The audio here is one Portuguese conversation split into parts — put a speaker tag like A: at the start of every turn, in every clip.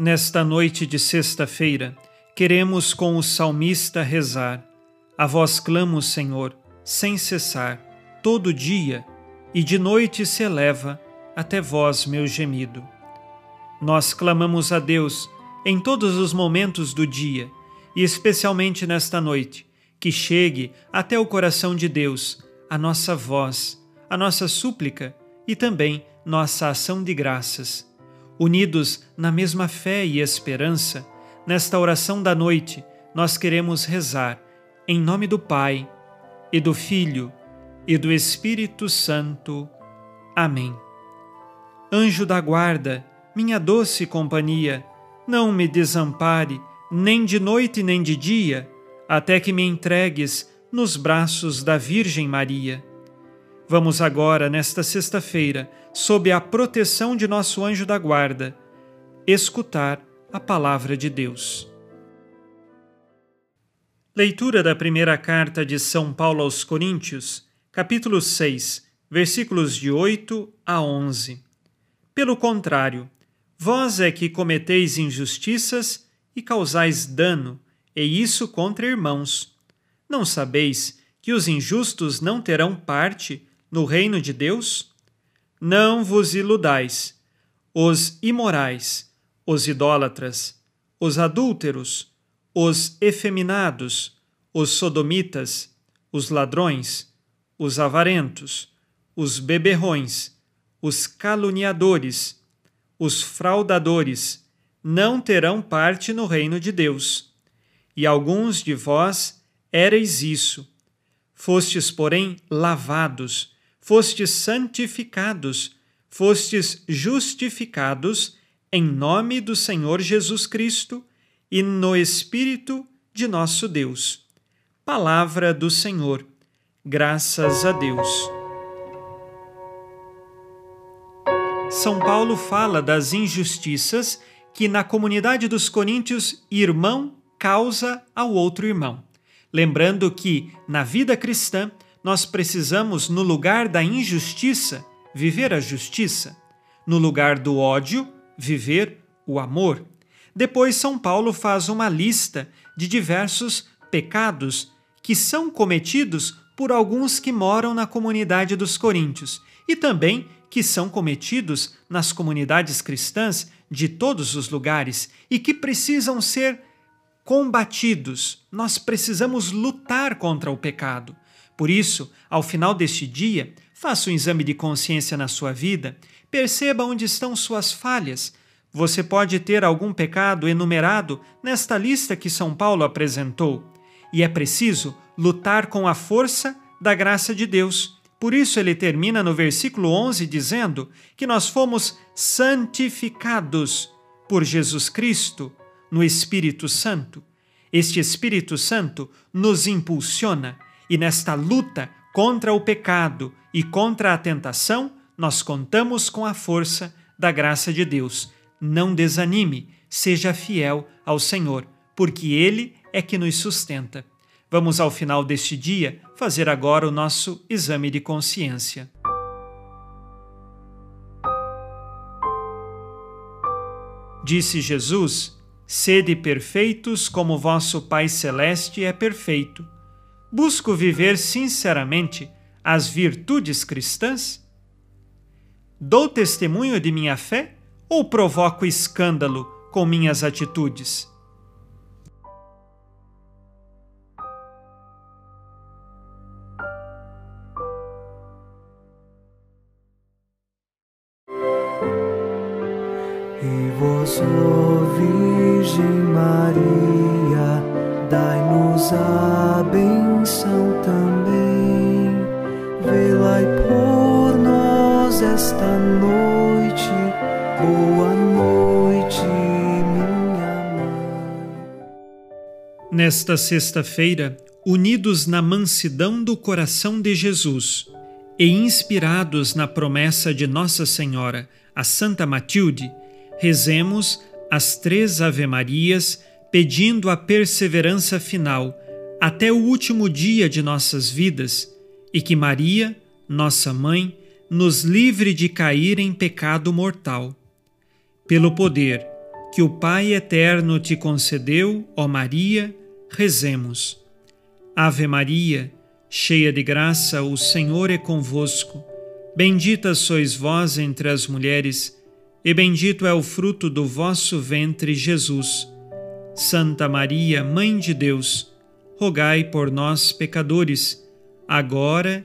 A: Nesta noite de sexta-feira, queremos com o salmista rezar. A vós clamo, Senhor, sem cessar, todo dia, e de noite se eleva até vós meu gemido. Nós clamamos a Deus em todos os momentos do dia, e especialmente nesta noite, que chegue até o coração de Deus a nossa voz, a nossa súplica e também nossa ação de graças. Unidos na mesma fé e esperança, nesta oração da noite, nós queremos rezar em nome do Pai, e do Filho, e do Espírito Santo. Amém. Anjo da guarda, minha doce companhia, não me desampare, nem de noite nem de dia, até que me entregues nos braços da Virgem Maria. Vamos agora, nesta sexta-feira, sob a proteção de nosso anjo da guarda, escutar a palavra de Deus. Leitura da primeira carta de São Paulo aos Coríntios, capítulo 6, versículos de 8 a 11. Pelo contrário, vós é que cometeis injustiças e causais dano, e isso contra irmãos. Não sabeis que os injustos não terão parte no reino de Deus? Não vos iludais. Os imorais, os idólatras, os adúlteros, os efeminados, os sodomitas, os ladrões, os avarentos, os beberrões, os caluniadores, os fraudadores, não terão parte no reino de Deus. E alguns de vós éreis isso. Fostes, porém, lavados, fostes santificados, fostes justificados em nome do Senhor Jesus Cristo e no Espírito de nosso Deus. Palavra do Senhor. Graças a Deus. São Paulo fala das injustiças que na comunidade dos coríntios irmão causa ao outro irmão. Lembrando que, na vida cristã, nós precisamos, no lugar da injustiça, viver a justiça, no lugar do ódio, viver o amor. Depois, São Paulo faz uma lista de diversos pecados que são cometidos por alguns que moram na comunidade dos coríntios e também que são cometidos nas comunidades cristãs de todos os lugares e que precisam ser combatidos. Nós precisamos lutar contra o pecado. Por isso, ao final deste dia, faça um exame de consciência na sua vida, perceba onde estão suas falhas. Você pode ter algum pecado enumerado nesta lista que São Paulo apresentou, e é preciso lutar com a força da graça de Deus por isso ele termina no versículo 11 dizendo que nós fomos santificados por Jesus Cristo no Espírito Santo. Este Espírito Santo nos impulsiona e nesta luta contra o pecado e contra a tentação, nós contamos com a força da graça de Deus. Não desanime, seja fiel ao Senhor, porque Ele é que nos sustenta. Vamos, ao final deste dia, fazer agora o nosso exame de consciência. Disse Jesus: Sede perfeitos como vosso Pai Celeste é perfeito. Busco viver sinceramente as virtudes cristãs? Dou testemunho de minha fé ou provoco escândalo com minhas atitudes?
B: E vós, ó Virgem Maria, dai-nos a benção Velai por nós esta noite. Boa noite, minha mãe.
A: Nesta sexta-feira, unidos na mansidão do coração de Jesus e inspirados na promessa de Nossa Senhora, a Santa Matilde, rezemos as três Ave-Marias pedindo a perseverança final até o último dia de nossas vidas e que Maria, nossa mãe, nos livre de cair em pecado mortal. Pelo poder que o Pai eterno te concedeu, ó Maria, rezemos. Ave Maria, cheia de graça, o Senhor é convosco. Bendita sois vós entre as mulheres, e bendito é o fruto do vosso ventre, Jesus. Santa Maria, Mãe de Deus, rogai por nós, pecadores, agora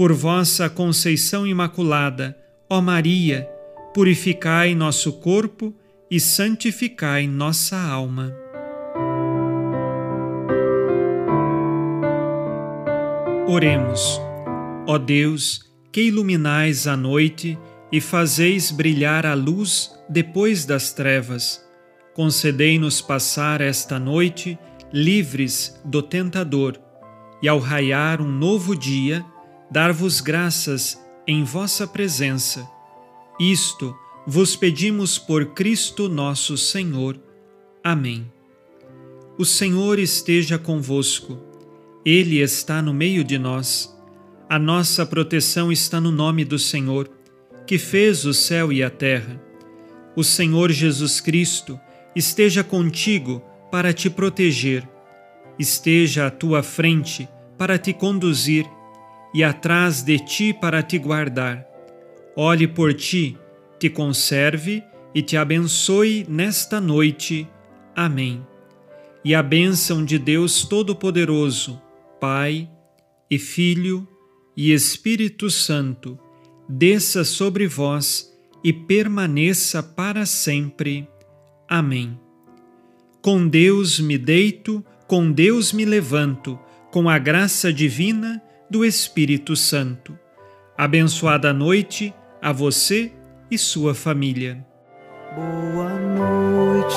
A: Por vossa conceição imaculada, ó Maria, purificai nosso corpo e santificai nossa alma. Oremos. Ó Deus, que iluminais a noite e fazeis brilhar a luz depois das trevas, concedei-nos passar esta noite livres do tentador e ao raiar um novo dia, dar-vos graças em vossa presença. Isto vos pedimos por Cristo nosso Senhor. Amém. O Senhor esteja convosco ele está no meio de nós. A nossa proteção está no nome do Senhor, que fez o céu e a terra. O Senhor Jesus Cristo esteja contigo para te proteger, esteja à tua frente para te conduzir e atrás de ti para te guardar. Olhe por ti, te conserve e te abençoe nesta noite. Amém. E a bênção de Deus Todo-Poderoso, Pai e Filho e Espírito Santo, desça sobre vós e permaneça para sempre. Amém. Com Deus me deito, com Deus me levanto, com a graça divina do Espírito Santo. Abençoada noite a você e sua família.
B: Boa noite,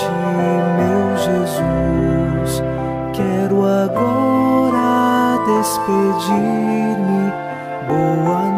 B: meu Jesus. Quero agora despedir-me. Boa